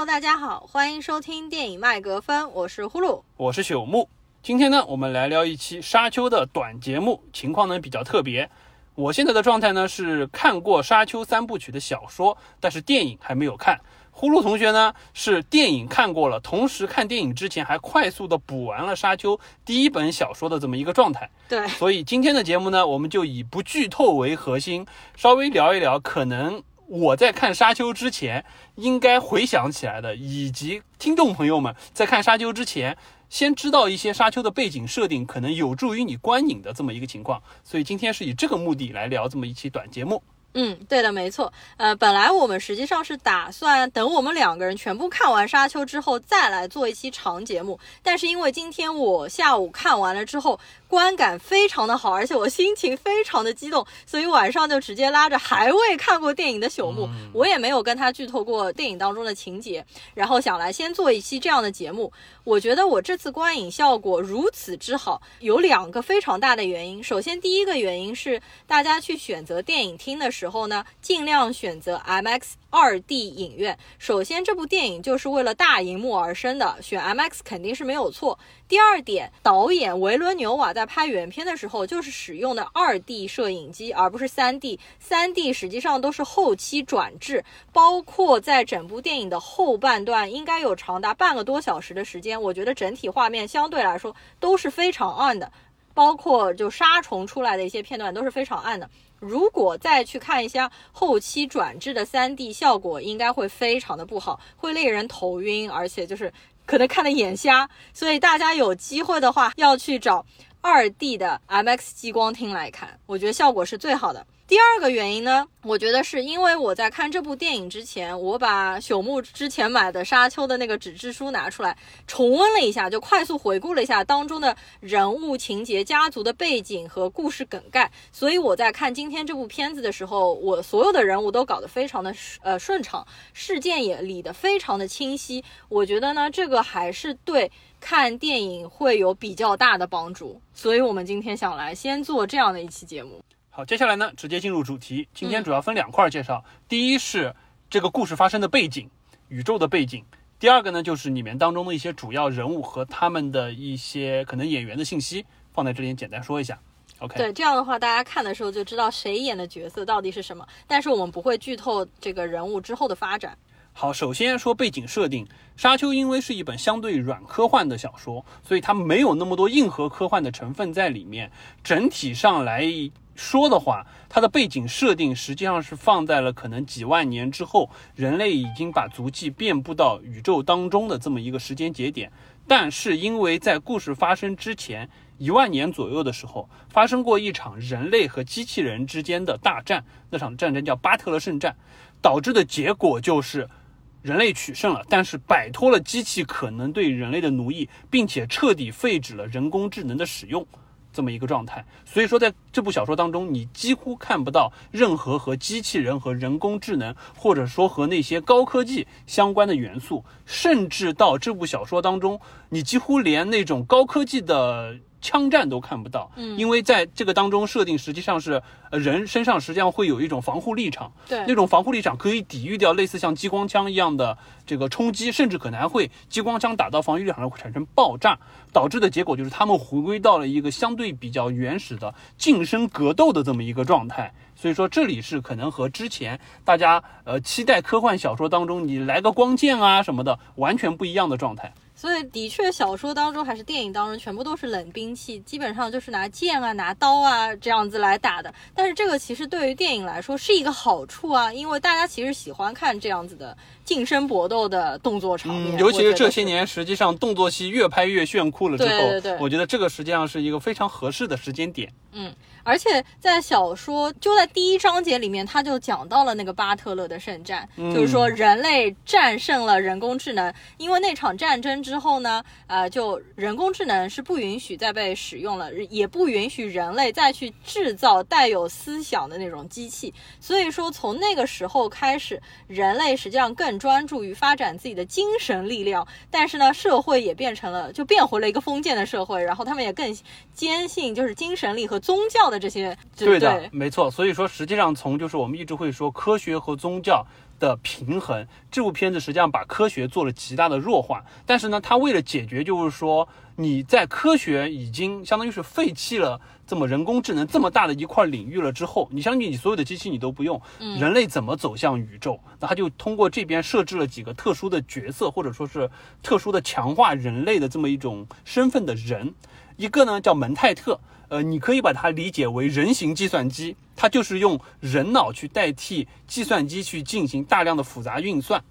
Hello，大家好，欢迎收听电影麦格芬，我是呼噜，我是朽木。今天呢，我们来聊一期沙丘的短节目，情况呢比较特别。我现在的状态呢是看过沙丘三部曲的小说，但是电影还没有看。呼噜同学呢是电影看过了，同时看电影之前还快速的补完了沙丘第一本小说的这么一个状态。对，所以今天的节目呢，我们就以不剧透为核心，稍微聊一聊可能我在看沙丘之前应该回想起来的，以及听众朋友们在看沙丘之前。先知道一些沙丘的背景设定，可能有助于你观影的这么一个情况，所以今天是以这个目的来聊这么一期短节目。嗯，对的，没错。呃，本来我们实际上是打算等我们两个人全部看完沙丘之后再来做一期长节目，但是因为今天我下午看完了之后。观感非常的好，而且我心情非常的激动，所以晚上就直接拉着还未看过电影的朽木，我也没有跟他剧透过电影当中的情节，然后想来先做一期这样的节目。我觉得我这次观影效果如此之好，有两个非常大的原因。首先，第一个原因是大家去选择电影厅的时候呢，尽量选择 IMAX 二 D 影院。首先，这部电影就是为了大荧幕而生的，选 MX 肯定是没有错。第二点，导演维伦纽瓦在拍原片的时候，就是使用的二 D 摄影机，而不是三 D。三 D 实际上都是后期转制，包括在整部电影的后半段，应该有长达半个多小时的时间，我觉得整体画面相对来说都是非常暗的，包括就杀虫出来的一些片段都是非常暗的。如果再去看一下后期转制的 3D 效果，应该会非常的不好，会令人头晕，而且就是。可能看的眼瞎，所以大家有机会的话要去找 2D 的 MX 激光厅来看，我觉得效果是最好的。第二个原因呢，我觉得是因为我在看这部电影之前，我把朽木之前买的《沙丘》的那个纸质书拿出来重温了一下，就快速回顾了一下当中的人物情节、家族的背景和故事梗概。所以我在看今天这部片子的时候，我所有的人物都搞得非常的呃顺畅，事件也理得非常的清晰。我觉得呢，这个还是对看电影会有比较大的帮助。所以我们今天想来先做这样的一期节目。好，接下来呢，直接进入主题。今天主要分两块介绍，第一是这个故事发生的背景，宇宙的背景；第二个呢，就是里面当中的一些主要人物和他们的一些可能演员的信息，放在这里简单说一下。OK，对，这样的话大家看的时候就知道谁演的角色到底是什么，但是我们不会剧透这个人物之后的发展。好，首先说背景设定，《沙丘》因为是一本相对软科幻的小说，所以它没有那么多硬核科幻的成分在里面，整体上来。说的话，它的背景设定实际上是放在了可能几万年之后，人类已经把足迹遍布到宇宙当中的这么一个时间节点。但是因为在故事发生之前一万年左右的时候，发生过一场人类和机器人之间的大战，那场战争叫巴特勒圣战，导致的结果就是人类取胜了，但是摆脱了机器可能对人类的奴役，并且彻底废止了人工智能的使用。这么一个状态，所以说在这部小说当中，你几乎看不到任何和机器人和人工智能，或者说和那些高科技相关的元素，甚至到这部小说当中，你几乎连那种高科技的。枪战都看不到，嗯，因为在这个当中设定实际上是，呃，人身上实际上会有一种防护立场，对，那种防护立场可以抵御掉类似像激光枪一样的这个冲击，甚至可能还会激光枪打到防御力场上会产生爆炸，导致的结果就是他们回归到了一个相对比较原始的近身格斗的这么一个状态。所以说这里是可能和之前大家呃期待科幻小说当中你来个光剑啊什么的完全不一样的状态。所以，的确，小说当中还是电影当中，全部都是冷兵器，基本上就是拿剑啊、拿刀啊这样子来打的。但是，这个其实对于电影来说是一个好处啊，因为大家其实喜欢看这样子的近身搏斗的动作场面。尤其是这些年，实际上动作戏越拍越炫酷了之后，对对对，我觉得这个实际上是一个非常合适的时间点。嗯。而且在小说就在第一章节里面，他就讲到了那个巴特勒的圣战，就是说人类战胜了人工智能。因为那场战争之后呢，呃，就人工智能是不允许再被使用了，也不允许人类再去制造带有思想的那种机器。所以说，从那个时候开始，人类实际上更专注于发展自己的精神力量。但是呢，社会也变成了就变回了一个封建的社会，然后他们也更坚信就是精神力和宗教。的这些对的，没错。所以说，实际上从就是我们一直会说科学和宗教的平衡。这部片子实际上把科学做了极大的弱化，但是呢，它为了解决就是说你在科学已经相当于是废弃了这么人工智能这么大的一块领域了之后，你相信你所有的机器你都不用，人类怎么走向宇宙？那他就通过这边设置了几个特殊的角色，或者说是特殊的强化人类的这么一种身份的人。一个呢叫蒙泰特，呃，你可以把它理解为人形计算机，它就是用人脑去代替计算机去进行大量的复杂运算。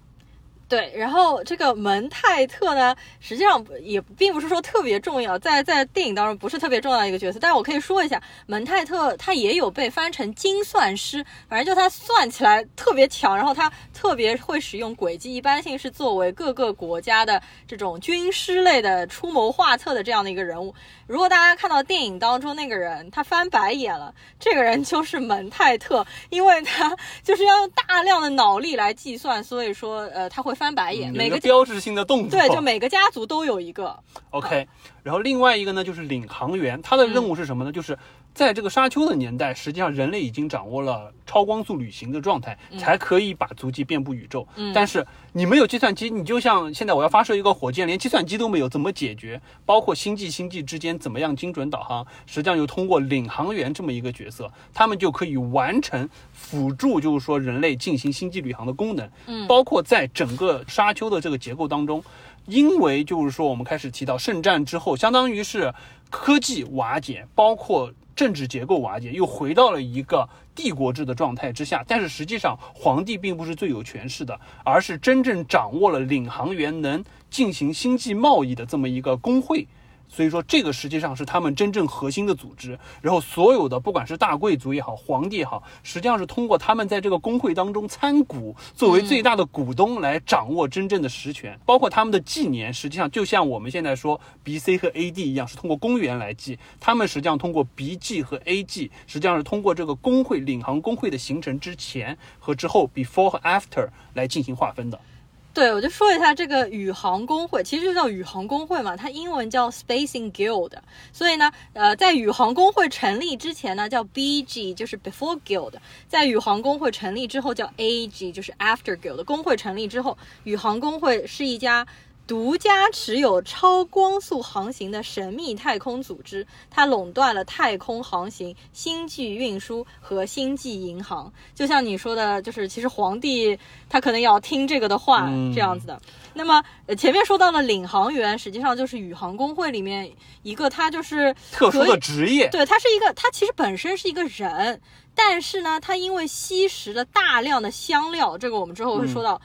对，然后这个蒙泰特呢，实际上也并不是说特别重要，在在电影当中不是特别重要的一个角色，但是我可以说一下，蒙泰特他也有被翻成精算师，反正就他算起来特别强，然后他特别会使用诡计，一般性是作为各个国家的这种军师类的出谋划策的这样的一个人物。如果大家看到电影当中那个人他翻白眼了，这个人就是蒙泰特，因为他 就是要用大量的脑力来计算，所以说呃他会。翻白眼，每个标志性的动作，对，就每个家族都有一个。OK，然后另外一个呢，就是领航员，他的任务是什么呢？就是在这个沙丘的年代，实际上人类已经掌握了超光速旅行的状态，才可以把足迹遍布宇宙。但是你没有计算机，你就像现在我要发射一个火箭，连计算机都没有，怎么解决？包括星际星际之间怎么样精准导航？实际上又通过领航员这么一个角色，他们就可以完成。辅助就是说人类进行星际旅航的功能，嗯，包括在整个沙丘的这个结构当中，因为就是说我们开始提到圣战之后，相当于是科技瓦解，包括政治结构瓦解，又回到了一个帝国制的状态之下。但是实际上，皇帝并不是最有权势的，而是真正掌握了领航员能进行星际贸易的这么一个工会。所以说，这个实际上是他们真正核心的组织。然后，所有的不管是大贵族也好，皇帝也好，实际上是通过他们在这个工会当中参股，作为最大的股东来掌握真正的实权。包括他们的纪年，实际上就像我们现在说 B、C 和 A、D 一样，是通过公元来记。他们实际上通过 B、G 和 A、G，实际上是通过这个工会领航工会的形成之前和之后 （Before 和 After） 来进行划分的。对，我就说一下这个宇航工会，其实就叫宇航工会嘛，它英文叫 Spacing Guild。所以呢，呃，在宇航工会成立之前呢，叫 BG，就是 Before Guild；在宇航工会成立之后，叫 AG，就是 After Guild。工会成立之后，宇航工会是一家。独家持有超光速航行的神秘太空组织，它垄断了太空航行、星际运输和星际银行。就像你说的，就是其实皇帝他可能要听这个的话，这样子的。那么前面说到了领航员，实际上就是宇航工会里面一个，他就是特殊的职业。对，他是一个，他其实本身是一个人，但是呢，他因为吸食了大量的香料，这个我们之后会说到。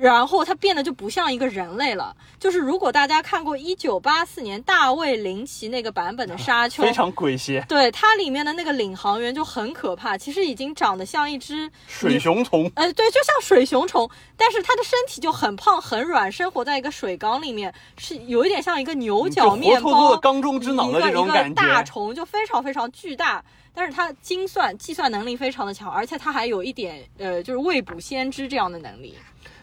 然后它变得就不像一个人类了。就是如果大家看过一九八四年大卫林奇那个版本的《沙丘》，非常鬼邪。对它里面的那个领航员就很可怕，其实已经长得像一只水熊虫。呃，对，就像水熊虫，但是它的身体就很胖很软，生活在一个水缸里面，是有一点像一个牛角面包、缸中之脑的这种感觉。大虫就非常非常巨大，但是它精算计算能力非常的强，而且它还有一点呃，就是未卜先知这样的能力。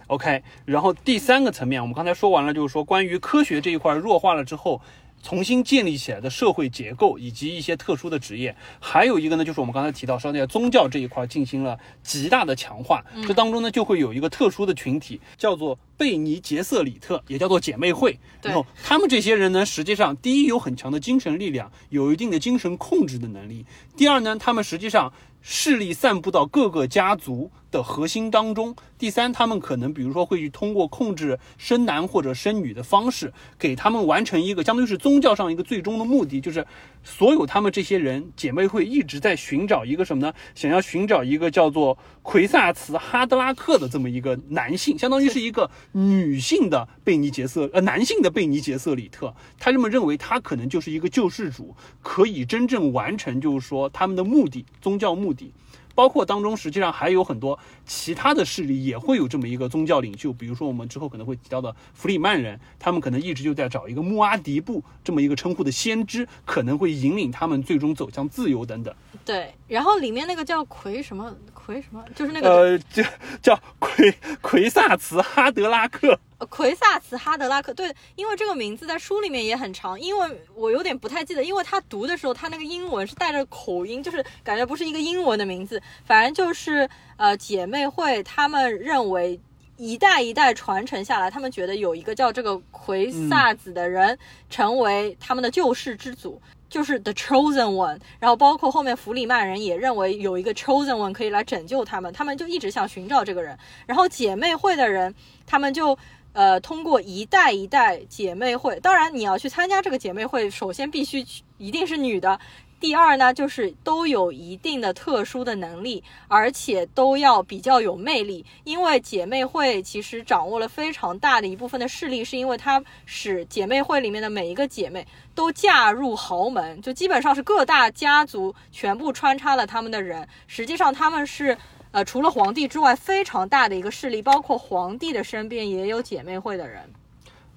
OK，然后第三个层面，我们刚才说完了，就是说关于科学这一块弱化了之后，重新建立起来的社会结构以及一些特殊的职业，还有一个呢，就是我们刚才提到，说在宗教这一块进行了极大的强化，这当中呢就会有一个特殊的群体，叫做贝尼杰瑟里特，也叫做姐妹会。然后他们这些人呢，实际上第一有很强的精神力量，有一定的精神控制的能力；第二呢，他们实际上势力散布到各个家族。的核心当中，第三，他们可能比如说会去通过控制生男或者生女的方式，给他们完成一个相当于是宗教上一个最终的目的，就是所有他们这些人姐妹会一直在寻找一个什么呢？想要寻找一个叫做奎萨茨哈德拉克的这么一个男性，相当于是一个女性的贝尼杰瑟，呃，男性的贝尼杰瑟里特，他这么认为，他可能就是一个救世主，可以真正完成就是说他们的目的，宗教目的。包括当中，实际上还有很多其他的势力也会有这么一个宗教领袖，比如说我们之后可能会提到的弗里曼人，他们可能一直就在找一个穆阿迪布这么一个称呼的先知，可能会引领他们最终走向自由等等。对，然后里面那个叫奎什么奎什么，就是那个呃，叫叫奎奎萨茨哈德拉克。呃奎萨茨哈德拉克，对，因为这个名字在书里面也很长，因为我有点不太记得，因为他读的时候他那个英文是带着口音，就是感觉不是一个英文的名字，反正就是呃姐妹会他们认为。一代一代传承下来，他们觉得有一个叫这个奎萨子的人成为他们的救世之祖，就是 the chosen one。然后包括后面弗里曼人也认为有一个 chosen one 可以来拯救他们，他们就一直想寻找这个人。然后姐妹会的人，他们就呃通过一代一代姐妹会，当然你要去参加这个姐妹会，首先必须一定是女的。第二呢，就是都有一定的特殊的能力，而且都要比较有魅力。因为姐妹会其实掌握了非常大的一部分的势力，是因为它使姐妹会里面的每一个姐妹都嫁入豪门，就基本上是各大家族全部穿插了他们的人。实际上他们是，呃，除了皇帝之外，非常大的一个势力，包括皇帝的身边也有姐妹会的人。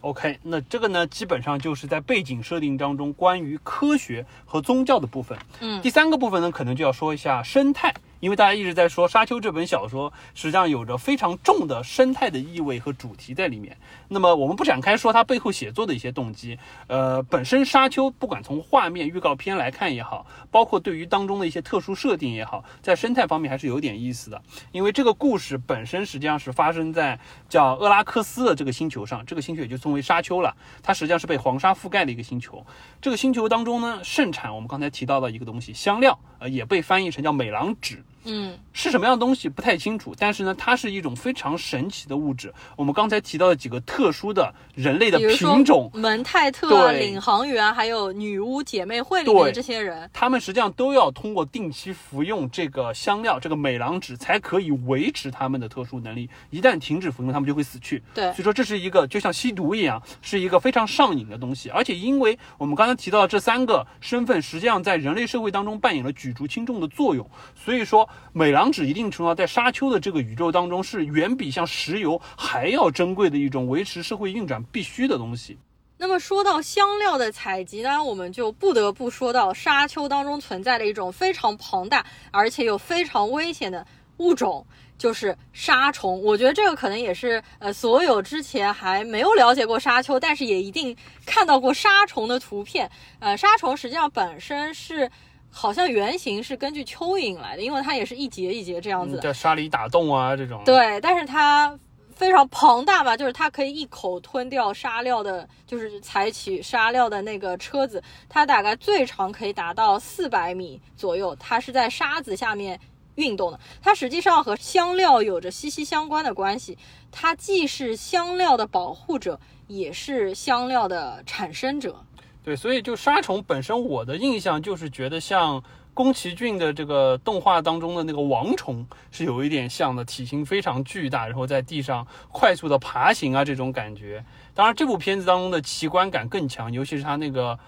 OK，那这个呢，基本上就是在背景设定当中关于科学和宗教的部分。嗯，第三个部分呢，可能就要说一下生态。因为大家一直在说《沙丘》这本小说，实际上有着非常重的生态的意味和主题在里面。那么我们不展开说它背后写作的一些动机。呃，本身《沙丘》不管从画面、预告片来看也好，包括对于当中的一些特殊设定也好，在生态方面还是有点意思的。因为这个故事本身实际上是发生在叫厄拉克斯的这个星球上，这个星球也就称为沙丘了。它实际上是被黄沙覆盖的一个星球。这个星球当中呢，盛产我们刚才提到的一个东西——香料，呃，也被翻译成叫美郎纸。嗯，是什么样的东西不太清楚，但是呢，它是一种非常神奇的物质。我们刚才提到的几个特殊的人类的品种，蒙泰特领航员，还有女巫姐妹会里面这些人，他们实际上都要通过定期服用这个香料，这个美郎纸，才可以维持他们的特殊能力。一旦停止服用，他们就会死去。对，所以说这是一个就像吸毒一样，是一个非常上瘾的东西。而且因为我们刚才提到的这三个身份，实际上在人类社会当中扮演了举足轻重的作用。所以说，美郎指一定程度上，在沙丘的这个宇宙当中，是远比像石油还要珍贵的一种维持社会运转必须的东西。那么说到香料的采集呢，我们就不得不说到沙丘当中存在的一种非常庞大而且又非常危险的物种，就是沙虫。我觉得这个可能也是呃，所有之前还没有了解过沙丘，但是也一定看到过沙虫的图片。呃，沙虫实际上本身是。好像原型是根据蚯蚓来的，因为它也是一节一节这样子，在沙里打洞啊这种。对，但是它非常庞大吧，就是它可以一口吞掉沙料的，就是采取沙料的那个车子，它大概最长可以达到四百米左右，它是在沙子下面运动的。它实际上和香料有着息息相关的关系，它既是香料的保护者，也是香料的产生者。对，所以就杀虫本身，我的印象就是觉得像宫崎骏的这个动画当中的那个王虫是有一点像的，体型非常巨大，然后在地上快速的爬行啊这种感觉。当然，这部片子当中的奇观感更强，尤其是它那个。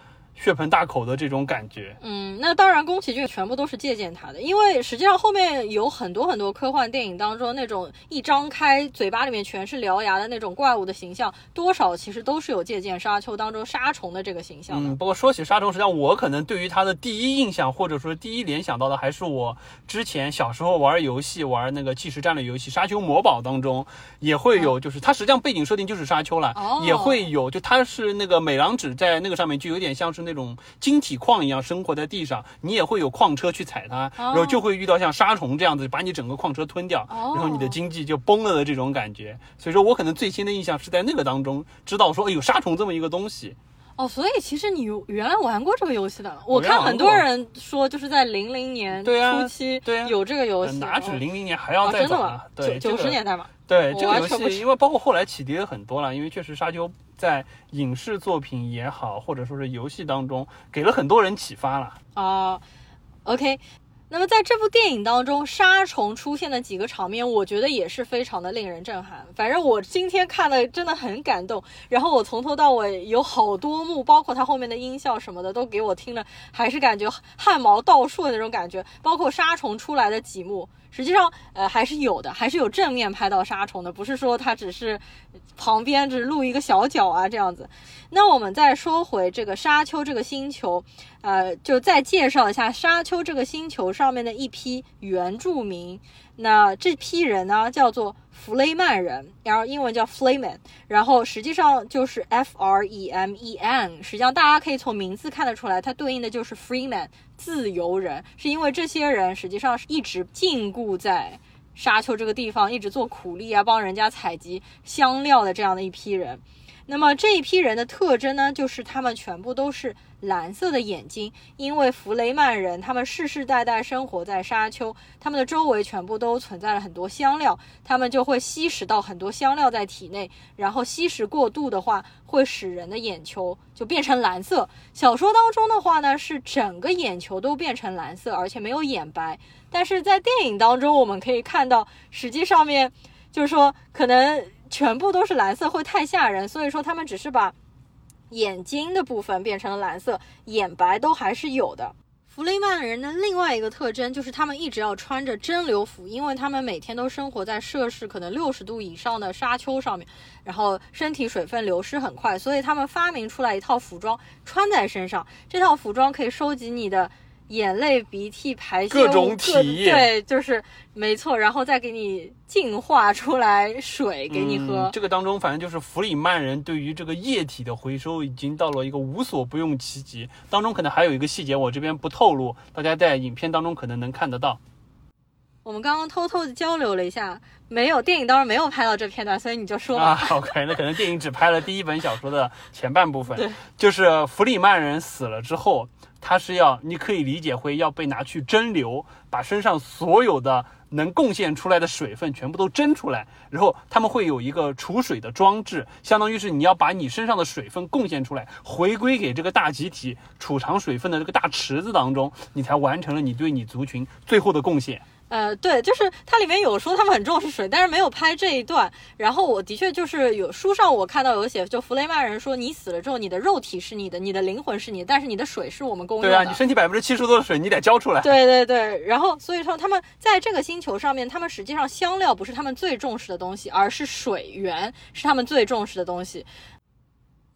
血盆大口的这种感觉，嗯，那当然，宫崎骏全部都是借鉴他的，因为实际上后面有很多很多科幻电影当中那种一张开嘴巴里面全是獠牙的那种怪物的形象，多少其实都是有借鉴沙丘当中沙虫的这个形象。嗯，不过说起沙虫，实际上我可能对于它的第一印象或者说第一联想到的，还是我之前小时候玩游戏玩那个即时战略游戏《沙丘魔堡》当中也会有，就是它实际上背景设定就是沙丘了，也会有，就它是那个美狼指在那个上面就有点像是。那种晶体矿一样生活在地上，你也会有矿车去踩它，然后就会遇到像沙虫这样子把你整个矿车吞掉，然后你的经济就崩了的这种感觉。所以说我可能最新的印象是在那个当中知道说，哎有沙虫这么一个东西。哦，所以其实你原来玩过这个游戏的？我看很多人说就是在零零年初期有这个游戏，哪止零零年还要再早啊？对，九十年代嘛。对这个游戏，因为包括后来启迪了很多了，因为确实沙丘在影视作品也好，或者说是游戏当中，给了很多人启发了。啊，OK。那么在这部电影当中，杀虫出现的几个场面，我觉得也是非常的令人震撼。反正我今天看的真的很感动，然后我从头到尾有好多幕，包括它后面的音效什么的，都给我听了，还是感觉汗毛倒竖的那种感觉。包括杀虫出来的几幕。实际上，呃，还是有的，还是有正面拍到沙虫的，不是说它只是旁边只露一个小脚啊这样子。那我们再说回这个沙丘这个星球，呃，就再介绍一下沙丘这个星球上面的一批原住民。那这批人呢，叫做弗雷曼人，然后英文叫 Freeman，然后实际上就是 F R E M E N，实际上大家可以从名字看得出来，它对应的就是 Freeman，自由人，是因为这些人实际上是一直禁锢在沙丘这个地方，一直做苦力啊，帮人家采集香料的这样的一批人。那么这一批人的特征呢，就是他们全部都是蓝色的眼睛，因为弗雷曼人他们世世代代生活在沙丘，他们的周围全部都存在了很多香料，他们就会吸食到很多香料在体内，然后吸食过度的话，会使人的眼球就变成蓝色。小说当中的话呢，是整个眼球都变成蓝色，而且没有眼白，但是在电影当中我们可以看到，实际上面就是说可能。全部都是蓝色会太吓人，所以说他们只是把眼睛的部分变成了蓝色，眼白都还是有的。弗雷曼人的另外一个特征就是他们一直要穿着蒸馏服，因为他们每天都生活在摄氏可能六十度以上的沙丘上面，然后身体水分流失很快，所以他们发明出来一套服装穿在身上，这套服装可以收集你的。眼泪、鼻涕、排泄各种体液，对，就是没错，然后再给你净化出来水给你喝。这个当中，反正就是弗里曼人对于这个液体的回收已经到了一个无所不用其极。当中可能还有一个细节，我这边不透露，大家在影片当中可能能看得到。我们刚刚偷偷的交流了一下，没有电影当中没有拍到这片段，所以你就说啊，OK，那可能电影只拍了第一本小说的前半部分，就是弗里曼人死了之后。它是要，你可以理解为要被拿去蒸馏，把身上所有的能贡献出来的水分全部都蒸出来，然后他们会有一个储水的装置，相当于是你要把你身上的水分贡献出来，回归给这个大集体储藏水分的这个大池子当中，你才完成了你对你族群最后的贡献。呃，对，就是它里面有说他们很重视水，但是没有拍这一段。然后我的确就是有书上我看到有写，就弗雷曼人说你死了之后，你的肉体是你的，你的灵魂是你，但是你的水是我们供应的。对啊，你身体百分之七十多的水，你得交出来。对对对，然后所以说他们在这个星球上面，他们实际上香料不是他们最重视的东西，而是水源是他们最重视的东西。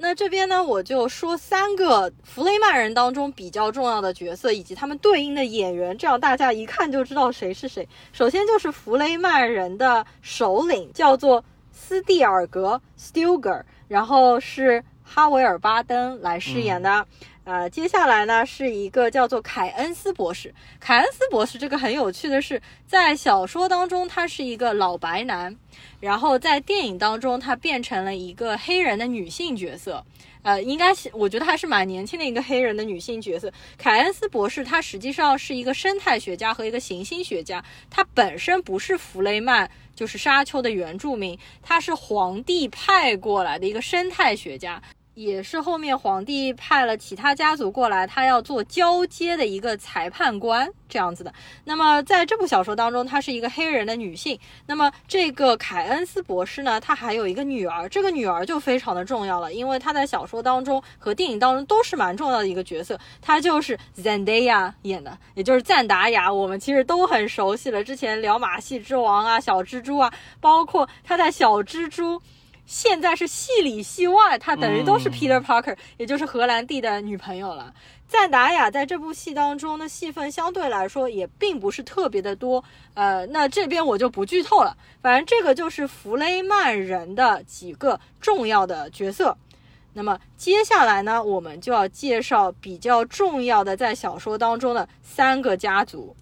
那这边呢，我就说三个弗雷曼人当中比较重要的角色，以及他们对应的演员，这样大家一看就知道谁是谁。首先就是弗雷曼人的首领，叫做斯蒂尔格 stugar 然后是哈维尔·巴登来饰演的。呃，接下来呢是一个叫做凯恩斯博士。凯恩斯博士这个很有趣的是，在小说当中他是一个老白男，然后在电影当中他变成了一个黑人的女性角色。呃，应该是我觉得还是蛮年轻的一个黑人的女性角色。凯恩斯博士他实际上是一个生态学家和一个行星学家，他本身不是弗雷曼，就是沙丘的原住民，他是皇帝派过来的一个生态学家。也是后面皇帝派了其他家族过来，他要做交接的一个裁判官这样子的。那么在这部小说当中，她是一个黑人的女性。那么这个凯恩斯博士呢，她还有一个女儿，这个女儿就非常的重要了，因为她在小说当中和电影当中都是蛮重要的一个角色。她就是 Zendaya 演的，也就是赞达雅，我们其实都很熟悉了。之前聊马戏之王啊，小蜘蛛啊，包括她在小蜘蛛。现在是戏里戏外，她等于都是 Peter Parker，也就是荷兰弟的女朋友了。赞达雅在这部戏当中的戏份相对来说也并不是特别的多，呃，那这边我就不剧透了。反正这个就是弗雷曼人的几个重要的角色。那么接下来呢，我们就要介绍比较重要的在小说当中的三个家族。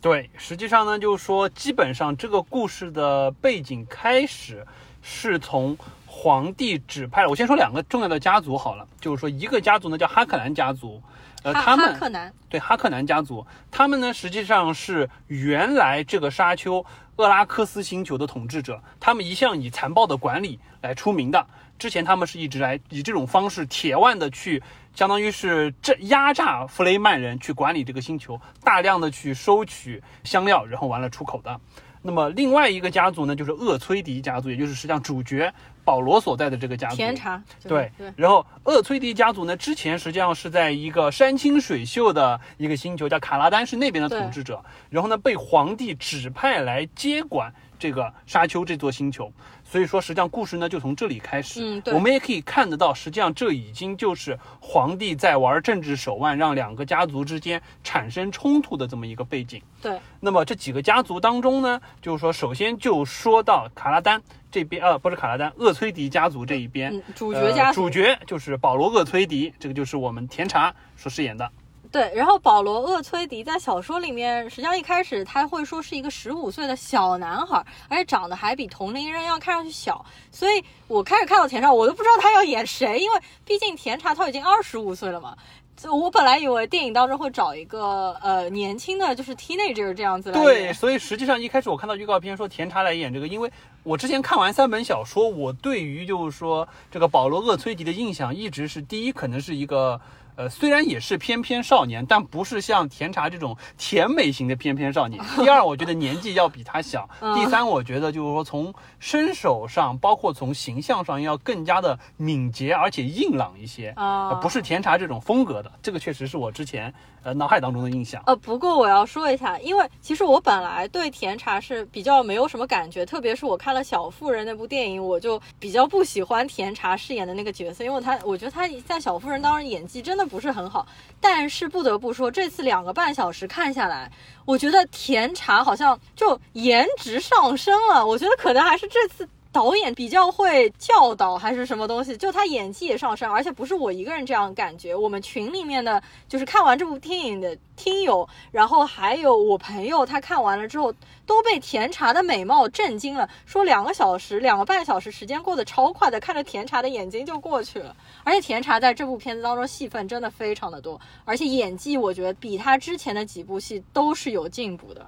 对，实际上呢，就是说基本上这个故事的背景开始。是从皇帝指派了。我先说两个重要的家族好了，就是说一个家族呢叫哈克南家族，呃，他们哈克南对哈克南家族，他们呢实际上是原来这个沙丘厄拉克斯星球的统治者，他们一向以残暴的管理来出名的。之前他们是一直来以这种方式铁腕的去，相当于是这压榨弗雷曼人去管理这个星球，大量的去收取香料，然后完了出口的。那么另外一个家族呢，就是厄崔迪家族，也就是实际上主角保罗所在的这个家族。甜茶。对对。然后厄崔迪家族呢，之前实际上是在一个山清水秀的一个星球，叫卡拉丹，是那边的统治者。然后呢，被皇帝指派来接管这个沙丘这座星球。所以说，实际上故事呢就从这里开始。嗯对我们也可以看得到，实际上这已经就是皇帝在玩政治手腕，让两个家族之间产生冲突的这么一个背景。对，那么这几个家族当中呢，就是说，首先就说到卡拉丹这边，呃，不是卡拉丹，厄崔迪家族这一边，嗯，主角家主角就是保罗·厄崔迪，这个就是我们甜茶所饰演的。对，然后保罗·厄崔迪在小说里面，实际上一开始他会说是一个十五岁的小男孩，而且长得还比同龄人要看上去小，所以我开始看到田茶，我都不知道他要演谁，因为毕竟田茶他已经二十五岁了嘛。就我本来以为电影当中会找一个呃年轻的，就是 teenager 这样子来对，所以实际上一开始我看到预告片说甜茶来演这个，因为我之前看完三本小说，我对于就是说这个保罗·厄崔迪的印象一直是第一，可能是一个。呃，虽然也是翩翩少年，但不是像甜茶这种甜美型的翩翩少年。第二，我觉得年纪要比他小。嗯第三，我觉得就是说从身手上，包括从形象上，要更加的敏捷而且硬朗一些。啊、呃不是甜茶这种风格的，这个确实是我之前脑海当中的印象。呃，不过我要说一下，因为其实我本来对甜茶是比较没有什么感觉，特别是我看了《小妇人》那部电影，我就比较不喜欢甜茶饰演的那个角色，因为他我觉得他在《小妇人》当中演技真的不是很好。但是不得不说，这次两个半小时看下来，我觉得甜茶好像就颜值上升了。我觉得可能还是这次。导演比较会教导还是什么东西，就他演技也上升，而且不是我一个人这样感觉，我们群里面的就是看完这部电影的听友，然后还有我朋友，他看完了之后都被甜茶的美貌震惊了，说两个小时、两个半小时时间过得超快的，看着甜茶的眼睛就过去了。而且甜茶在这部片子当中戏份真的非常的多，而且演技我觉得比他之前的几部戏都是有进步的。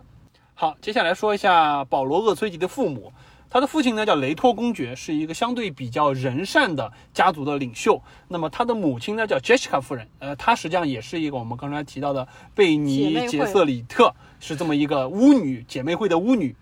好，接下来说一下保罗·厄崔吉的父母。他的父亲呢叫雷托公爵，是一个相对比较仁善的家族的领袖。那么他的母亲呢叫 Jessica 夫人，呃，她实际上也是一个我们刚才提到的贝尼杰瑟里特，是这么一个巫女姐妹会的巫女。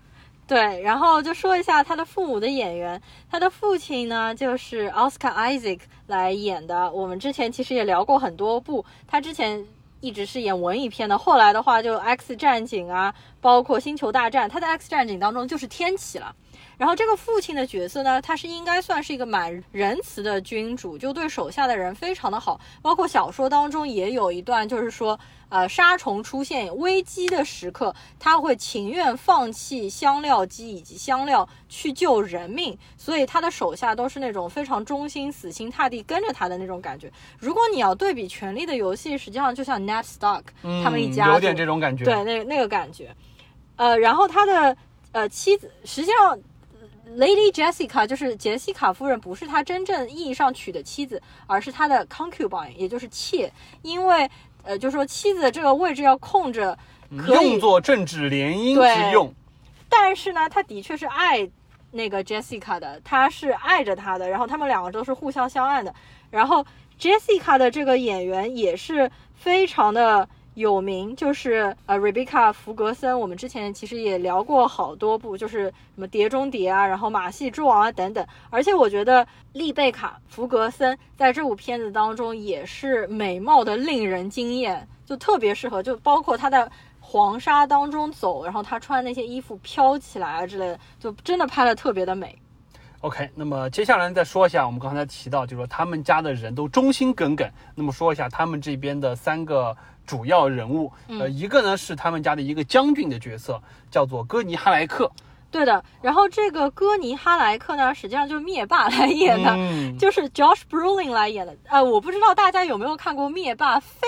对，然后就说一下他的父母的演员，他的父亲呢就是奥斯卡·艾萨克来演的。我们之前其实也聊过很多部，他之前一直是演文艺片的，后来的话就《X 战警》啊，包括《星球大战》，他在《X 战警》当中就是天启了。然后这个父亲的角色呢，他是应该算是一个蛮仁慈的君主，就对手下的人非常的好。包括小说当中也有一段，就是说，呃，杀虫出现危机的时刻，他会情愿放弃香料机以及香料去救人命，所以他的手下都是那种非常忠心、死心塌地跟着他的那种感觉。如果你要对比《权力的游戏》，实际上就像 Ned Stark 嗯，他们一家有点这种感觉。对，那那个感觉。呃，然后他的呃妻子，实际上 Lady Jessica 就是杰西卡夫人，不是他真正意义上娶的妻子，而是他的 concubine，也就是妾。因为呃，就说妻子的这个位置要空着，可以用作政治联姻之用。但是呢，他的确是爱那个 Jessica 的，他是爱着她的，然后他们两个都是互相相爱的。然后 Jessica 的这个演员也是非常的有名，就是呃 Rebecca 福格森，我们之前其实也聊过好多部，就是什么《碟中谍》啊，然后《马戏之王》啊等等。而且我觉得丽贝卡福格森在这部片子当中也是美貌的令人惊艳，就特别适合，就包括她在。黄沙当中走，然后她穿那些衣服飘起来啊之类的，就真的拍的特别的美。OK，那么接下来再说一下，我们刚才提到，就是说他们家的人都忠心耿耿。那么说一下他们这边的三个主要人物，呃，一个呢是他们家的一个将军的角色，叫做哥尼哈莱克。对的，然后这个哥尼哈莱克呢，实际上就是灭霸来演的，嗯，就是 Josh Brolin 来演的。呃，我不知道大家有没有看过灭霸非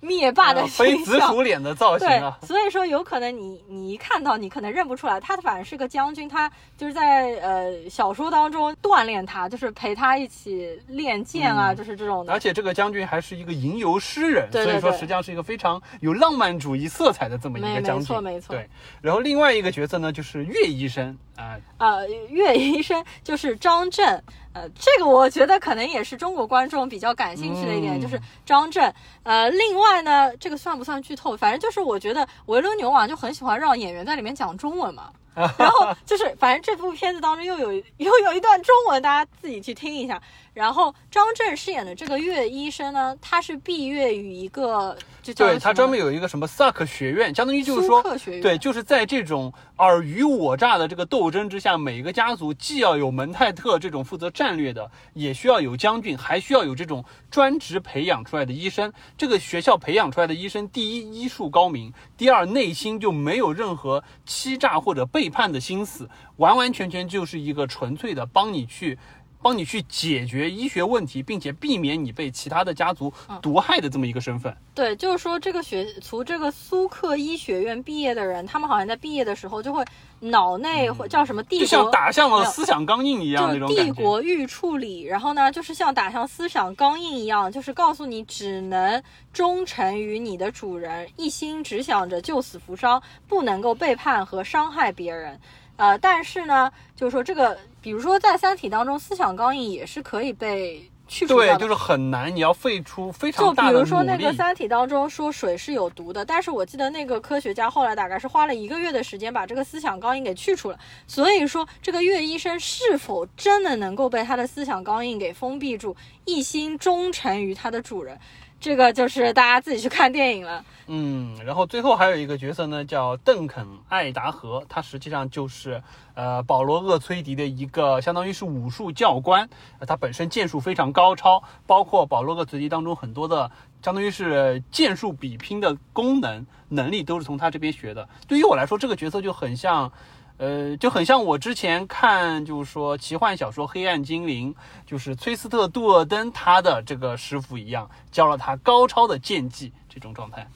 灭霸的呃非紫。薯脸的造型对啊，，所以说有可能你你一看到你可能认不出来，他反而是个将军，他就是在呃小说当中锻炼他，就是陪他一起练剑啊，嗯就是这种的而。且这个将军还是一个吟游诗人，对对所以说实际上是一个非常有浪漫主义色彩的这么一个将军。没错没错对，然后另外一个角色呢就是岳医生啊、呃，岳医生就是张震。呃，这个我觉得可能也是中国观众比较感兴趣的一点，嗯就是张震。呃，另外呢，这个算不算剧透？反正就是我觉得维伦纽瓦就很喜欢让演员在里面讲中文嘛。然后就是，反正这部片子当中又有 又有一段中文，大家自己去听一下。然后张震饰演的这个岳医生呢，他是毕业于一个就叫对他专门有一个什么萨克学院，相当于就是说对，就是在这种尔虞我诈的这个斗争之下，每一个家族既要有门泰特这种负责战战略的，也需要有将军，还需要有这种专职培养出来的医生。这个学校培养出来的医生，第一医术高明，第二内心就没有任何欺诈或者背叛的心思，完完全全就是一个纯粹的帮你去。帮你去解决医学问题，并且避免你被其他的家族嗯毒害的这么一个身份。对，就是说这个学从这个苏克医学院毕业的人，他们好像在毕业的时候就会脑内会叫什么帝就像。打向了思想钢印一样帝。国预处理，然后呢，就是像打上思想钢印一样，就是告诉你只能忠诚于你的主人，一心只想着救死扶伤，不能够背叛和伤害别人。呃，但是呢，就是说这个，比如说在《三体》当中，思想钢印也是可以被去除掉对，的。就是很难，你要费出非就比常大的如说那个《。三体》当中说水是有毒的，但是我记得那个科学家后来大概是花了一个月的时间把这个思想钢印给去除了。所以说，这个岳医生是否真的能够被他的思想钢印给封闭住，一心忠诚于他的主人，这个就是大家自己去看电影了。嗯，然后最后还有一个角色呢，叫邓肯·艾达荷，他实际上就是呃保罗·厄崔迪的一个相当于是武术教官，他本身剑术非常高超，包括保罗·厄崔迪当中很多的相当于是剑术比拼的功能能力都是从他这边学的。对于我来说，这个角色就很像。呃，就很像我之前看，就是说奇幻小说《黑暗精灵》，就是崔斯特·杜尔登他的这个师傅一样，教了他高超的剑技这种状态。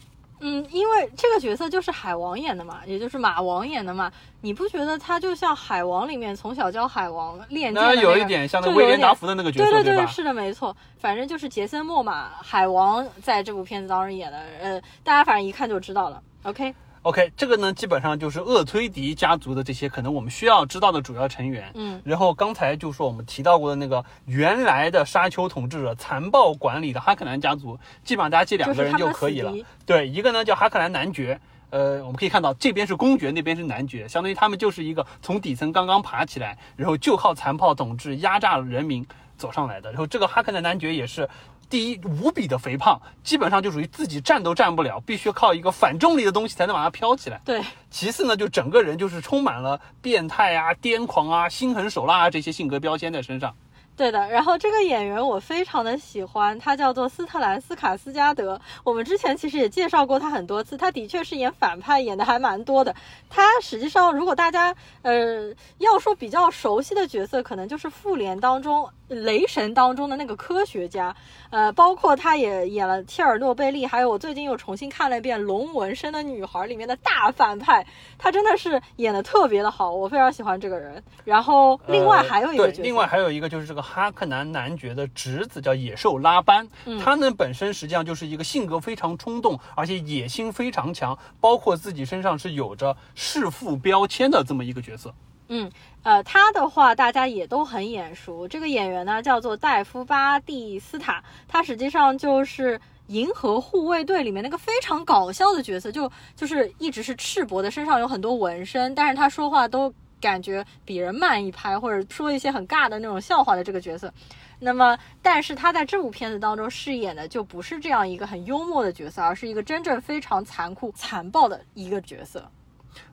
嗯，因为这个角色就是海王演的嘛，也就是马王演的嘛，你不觉得他就像海王里面从小教海王练剑的那那有一点像那威廉达福的那个角色，对对对？是的，没错。反正就是杰森·莫玛海王在这部片子当中演的，呃，大家反正一看就知道了。OK，OK，这个呢，基本上就是厄崔迪家族的这些可能我们需要知道的主要成员。嗯，然后刚才就说我们提到过的那个原来的沙丘统治者残暴管理的哈克兰家族，基本上大家记两个人就可以了。对，一个呢叫哈克兰男爵。呃，我们可以看到这边是公爵，那边是男爵，相当于他们就是一个从底层刚刚爬起来，然后就靠残暴统治压榨人民走上来的。然后这个哈克兰男爵也是第一无比的肥胖，基本上就属于自己站都站不了，必须靠一个反重力的东西才能把它飘起来。对，其次呢，就整个人就是充满了变态啊、癫狂啊、心狠手辣啊这些性格标签在身上。对的。然后这个演员我非常的喜欢，他叫做斯特兰斯卡斯加德。我们之前其实也介绍过他很多次，他的确是演反派演的还蛮多的。他实际上，如果大家呃要说比较熟悉的角色，可能就是复联当中雷神当中的那个科学家，呃，包括他也演了切尔诺贝利，还有我最近又重新看了一遍《龙纹身的女孩》里面的大反派，他真的是演的特别的好，我非常喜欢这个人。然后另外还有一个角色，呃对，另外还有一个就是这个哈克南男爵的侄子叫野兽拉班，嗯他呢本身实际上就是一个性格非常冲动，而且野心非常强，包括自己身上是有着弑父标签的这么一个角色。嗯，呃，他的话大家也都很眼熟。这个演员呢叫做戴夫·巴蒂斯塔，他实际上就是《银河护卫队》里面那个非常搞笑的角色，就就是一直是赤膊的，身上有很多纹身，但是他说话都感觉比人慢一拍，或者说一些很尬的那种笑话的这个角色。那么，但是他在这部片子当中饰演的就不是这样一个很幽默的角色，而是一个真正非常残酷、残暴的一个角色。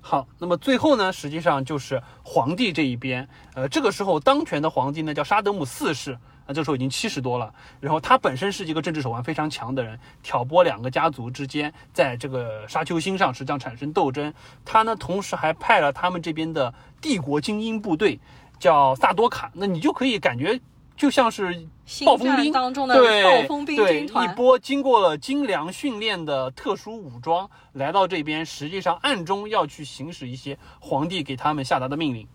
好，那么最后呢，实际上就是皇帝这一边，呃，这个时候当权的皇帝呢叫沙德姆四世，啊，这时候已经七十多了。然后他本身是一个政治手腕非常强的人，挑拨两个家族之间在这个沙丘星上实际上产生斗争。他呢，同时还派了他们这边的帝国精英部队，叫萨多卡。那你就可以感觉就像是暴风兵当中的暴风兵军团一，波经过了精良训练的特殊武装来到这边，实际上暗中要去行使一些皇帝给他们下达的命令。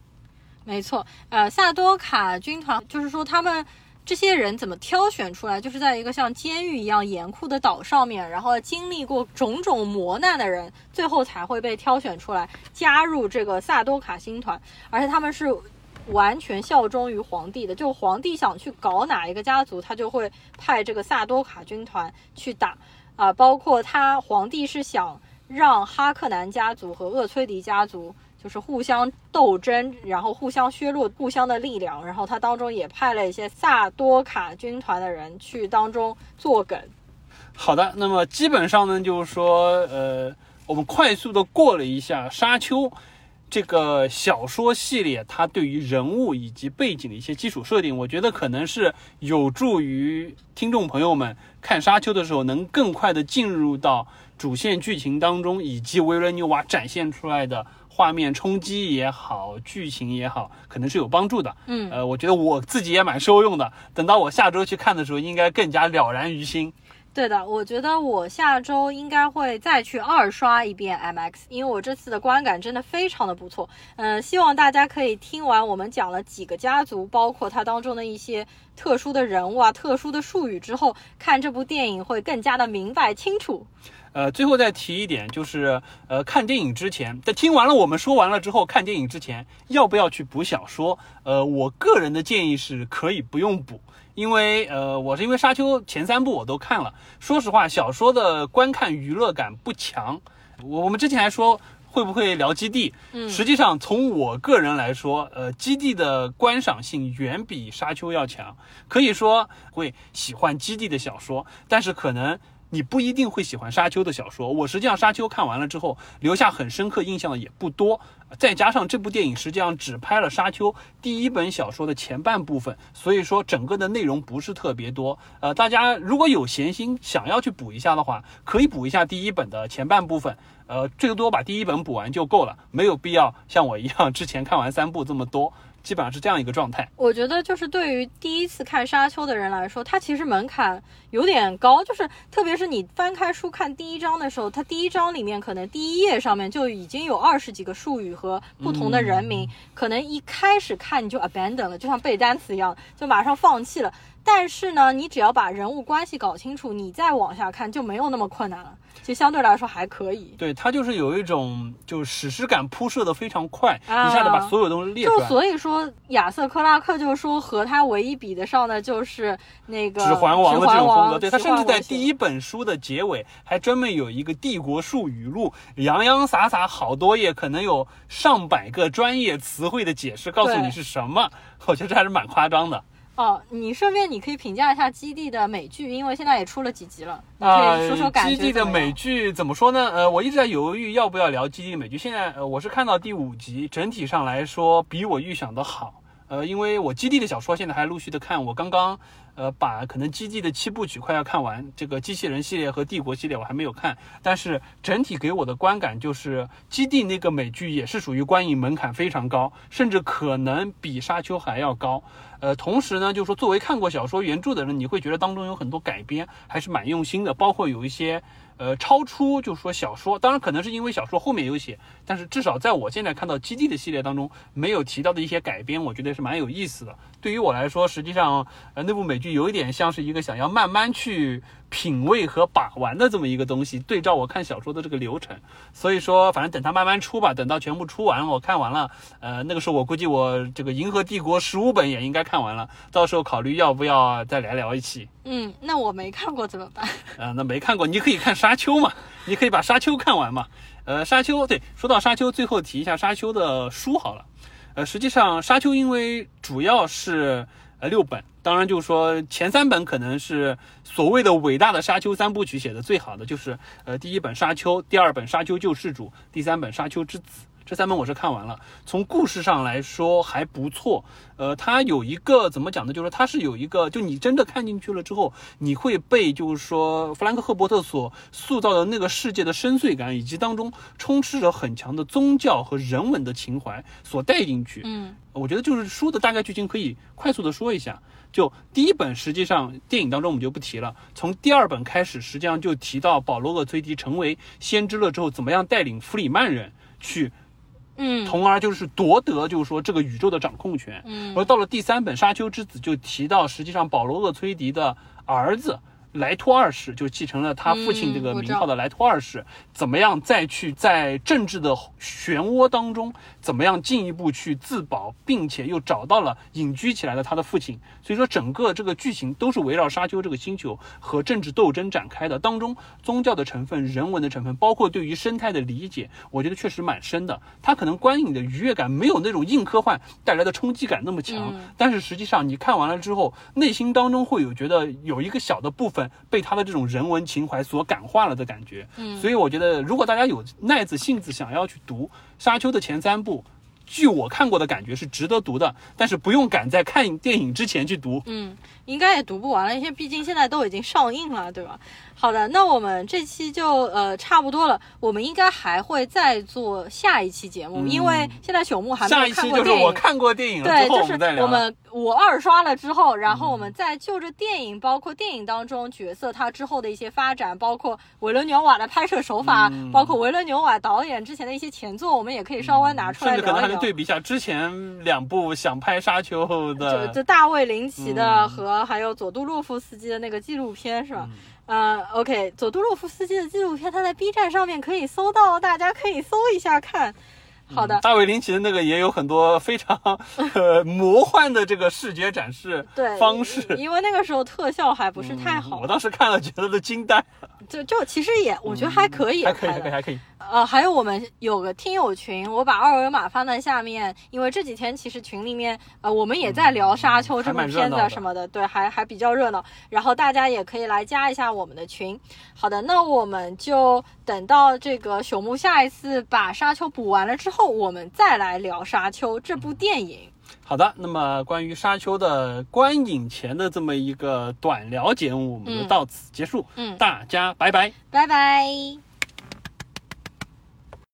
没错，呃，萨多卡军团就是说他们这些人怎么挑选出来，就是在一个像监狱一样严酷的岛上面，然后经历过种种磨难的人，最后才会被挑选出来加入这个萨多卡星团，而且他们是。完全效忠于皇帝的，就皇帝想去搞哪一个家族，他就会派这个萨多卡军团去打啊、包括他皇帝是想让哈克南家族和厄崔迪家族就是互相斗争，然后互相削弱互相的力量，然后他当中也派了一些萨多卡军团的人去当中作梗。好的，那么基本上呢，就是说，呃，我们快速的过了一下《沙丘》这个小说系列，它对于人物以及背景的一些基础设定，我觉得可能是有助于听众朋友们看《沙丘》的时候，能更快的进入到主线剧情当中，以及维伦纽瓦展现出来的画面冲击也好，剧情也好，可能是有帮助的。嗯，呃，我觉得我自己也蛮受用的。等到我下周去看的时候，应该更加了然于心。对的，我觉得我下周应该会再去二刷一遍 MX，因为我这次的观感真的非常的不错。嗯，希望大家可以听完我们讲了几个家族，包括它当中的一些特殊的人物啊、特殊的术语之后，看这部电影会更加的明白清楚。呃，最后再提一点，就是呃，看电影之前，在听完了我们说完了之后，看电影之前要不要去补小说？呃，我个人的建议是可以不用补，因为呃，我是因为《沙丘》前三部我都看了，说实话，小说的观看娱乐感不强。我我们之前还说会不会聊基地，嗯实际上从我个人来说，呃，基地的观赏性远比沙丘要强，可以说会喜欢基地的小说，但是可能。你不一定会喜欢沙丘的小说。我实际上沙丘看完了之后，留下很深刻印象的也不多。再加上这部电影实际上只拍了沙丘第一本小说的前半部分，所以说整个的内容不是特别多。呃，大家如果有闲心想要去补一下的话，可以补一下第一本的前半部分。呃，最多把第一本补完就够了，没有必要像我一样之前看完三部这么多。基本上是这样一个状态。我觉得就是对于第一次看《沙丘》的人来说，它其实门槛有点高，就是特别是你翻开书看第一章的时候，它第一章里面可能第一页上面就已经有二十几个术语和不同的人名，可能一开始看你就 abandon 了，就像背单词一样，就马上放弃了。但是呢，你只要把人物关系搞清楚，你再往下看就没有那么困难了，其实相对来说还可以。对，它就是有一种就史诗感铺设的非常快，啊一下子把所有东西列出来。就所以说，亚瑟克拉克就说和他唯一比得上的就是那个指环王的这种风格，对他甚至在第一本书的结尾还专门有一个帝国术语录，洋洋洒洒好多页，可能有上百个专业词汇的解释，告诉你是什么。我觉得这还是蛮夸张的。哦，你顺便你可以评价一下《基地》的美剧，因为现在也出了几集了，你啊、可以说说感觉基地的美剧怎么说呢？呃，我一直在犹豫要不要聊基地的美剧。现在呃，我是看到第五集，整体上来说比我预想的好。呃，因为我基地的小说现在还陆续的看，我刚刚呃把可能基地的七部曲快要看完，这个机器人系列和帝国系列我还没有看，但是整体给我的观感就是基地那个美剧也是属于观影门槛非常高，甚至可能比沙丘还要高。呃，同时呢，就是说作为看过小说原著的人，你会觉得当中有很多改编还是蛮用心的，包括有一些呃超出就是说小说，当然可能是因为小说后面有写，但是至少在我现在看到基地的系列当中没有提到的一些改编，我觉得是蛮有意思的。对于我来说，实际上呃那部美剧有一点像是一个想要慢慢去品味和把玩的这么一个东西，对照我看小说的这个流程。所以说，反正等它慢慢出吧，等到全部出完，我看完了，呃，那个时候我估计我这个《银河帝国》十五本也应该看完了，到时候考虑要不要再来聊一期。嗯，那我没看过怎么办？呃，那没看过，你可以看《沙丘》嘛，你可以把《沙丘》看完嘛。呃，《沙丘》对，说到《沙丘》，最后提一下《沙丘》的书好了。呃，实际上《沙丘》因为主要是呃六本，当然就是说前三本可能是所谓的伟大的《沙丘》三部曲写的最好的，就是呃第一本《沙丘》，第二本《沙丘救世主》，第三本《沙丘之子》。这三本我是看完了，从故事上来说还不错。呃，它有一个怎么讲呢？就是它是有一个，就你真的看进去了之后，你会被就是说弗兰克·赫伯特所塑造的那个世界的深邃感，以及当中充斥着很强的宗教和人文的情怀所带进去。嗯我觉得就是书的大概剧情可以快速的说一下。就第一本，实际上电影当中我们就不提了。从第二本开始，实际上就提到保罗·厄崔迪成为先知了之后，怎么样带领弗里曼人去嗯从而就是夺得，就是说这个宇宙的掌控权。嗯而到了第三本《沙丘之子》，就提到实际上保罗·厄崔迪的儿子，莱托二世，就继承了他父亲这个名号的莱托二世，怎么样再去在政治的漩涡当中，怎么样进一步去自保，并且又找到了隐居起来的他的父亲。所以说，整个这个剧情都是围绕沙丘这个星球和政治斗争展开的，当中宗教的成分、人文的成分，包括对于生态的理解，我觉得确实蛮深的。它可能观影的愉悦感没有那种硬科幻带来的冲击感那么强，嗯但是实际上你看完了之后，内心当中会有觉得有一个小的部分被他的这种人文情怀所感化了的感觉。嗯所以我觉得，如果大家有耐子性子想要去读《沙丘》的前三部，据我看过的感觉是值得读的，但是不用赶在看电影之前去读。嗯，应该也读不完了，因为毕竟现在都已经上映了，对吧？好的，那我们这期就呃差不多了，我们应该还会再做下一期节目，因为现在朽木还没有下一期看过电影。就是我看过电影了对，之后，就是。我们我二刷了之后，然后我们再就着电影，包括电影当中角色他之后的一些发展，包括维伦纽瓦的拍摄手法，嗯包括维伦纽瓦导演之前的一些前作，我们也可以稍微拿出来甚至可能还能。对比一下之前两部想拍《沙丘》就的就就大卫林奇的嗯和还有佐杜洛夫斯基的那个纪录片是吧？呃，OK，佐杜洛夫斯基的纪录片，他在 B 站上面可以搜到，大家可以搜一下看。好的，大卫林奇的那个也有很多非常 呃魔幻的这个视觉展示方式，因为那个时候特效还不是太好，嗯我当时看了觉得都惊呆了，就就其实也我觉得还可以，还可以，还可以，还可以。呃，还有我们有个听友群，我把二维码放在下面，因为这几天其实群里面呃我们也在聊《沙丘》这部片子什么的，对，还还比较热闹。然后大家也可以来加一下我们的群。好的，那我们就等到这个朽木下一次把《沙丘》补完了之后，我们再来聊《沙丘》这部电影。好的，那么关于《沙丘》的观影前的这么一个短聊节目，我们就嗯到此结束。嗯大家拜拜。拜拜。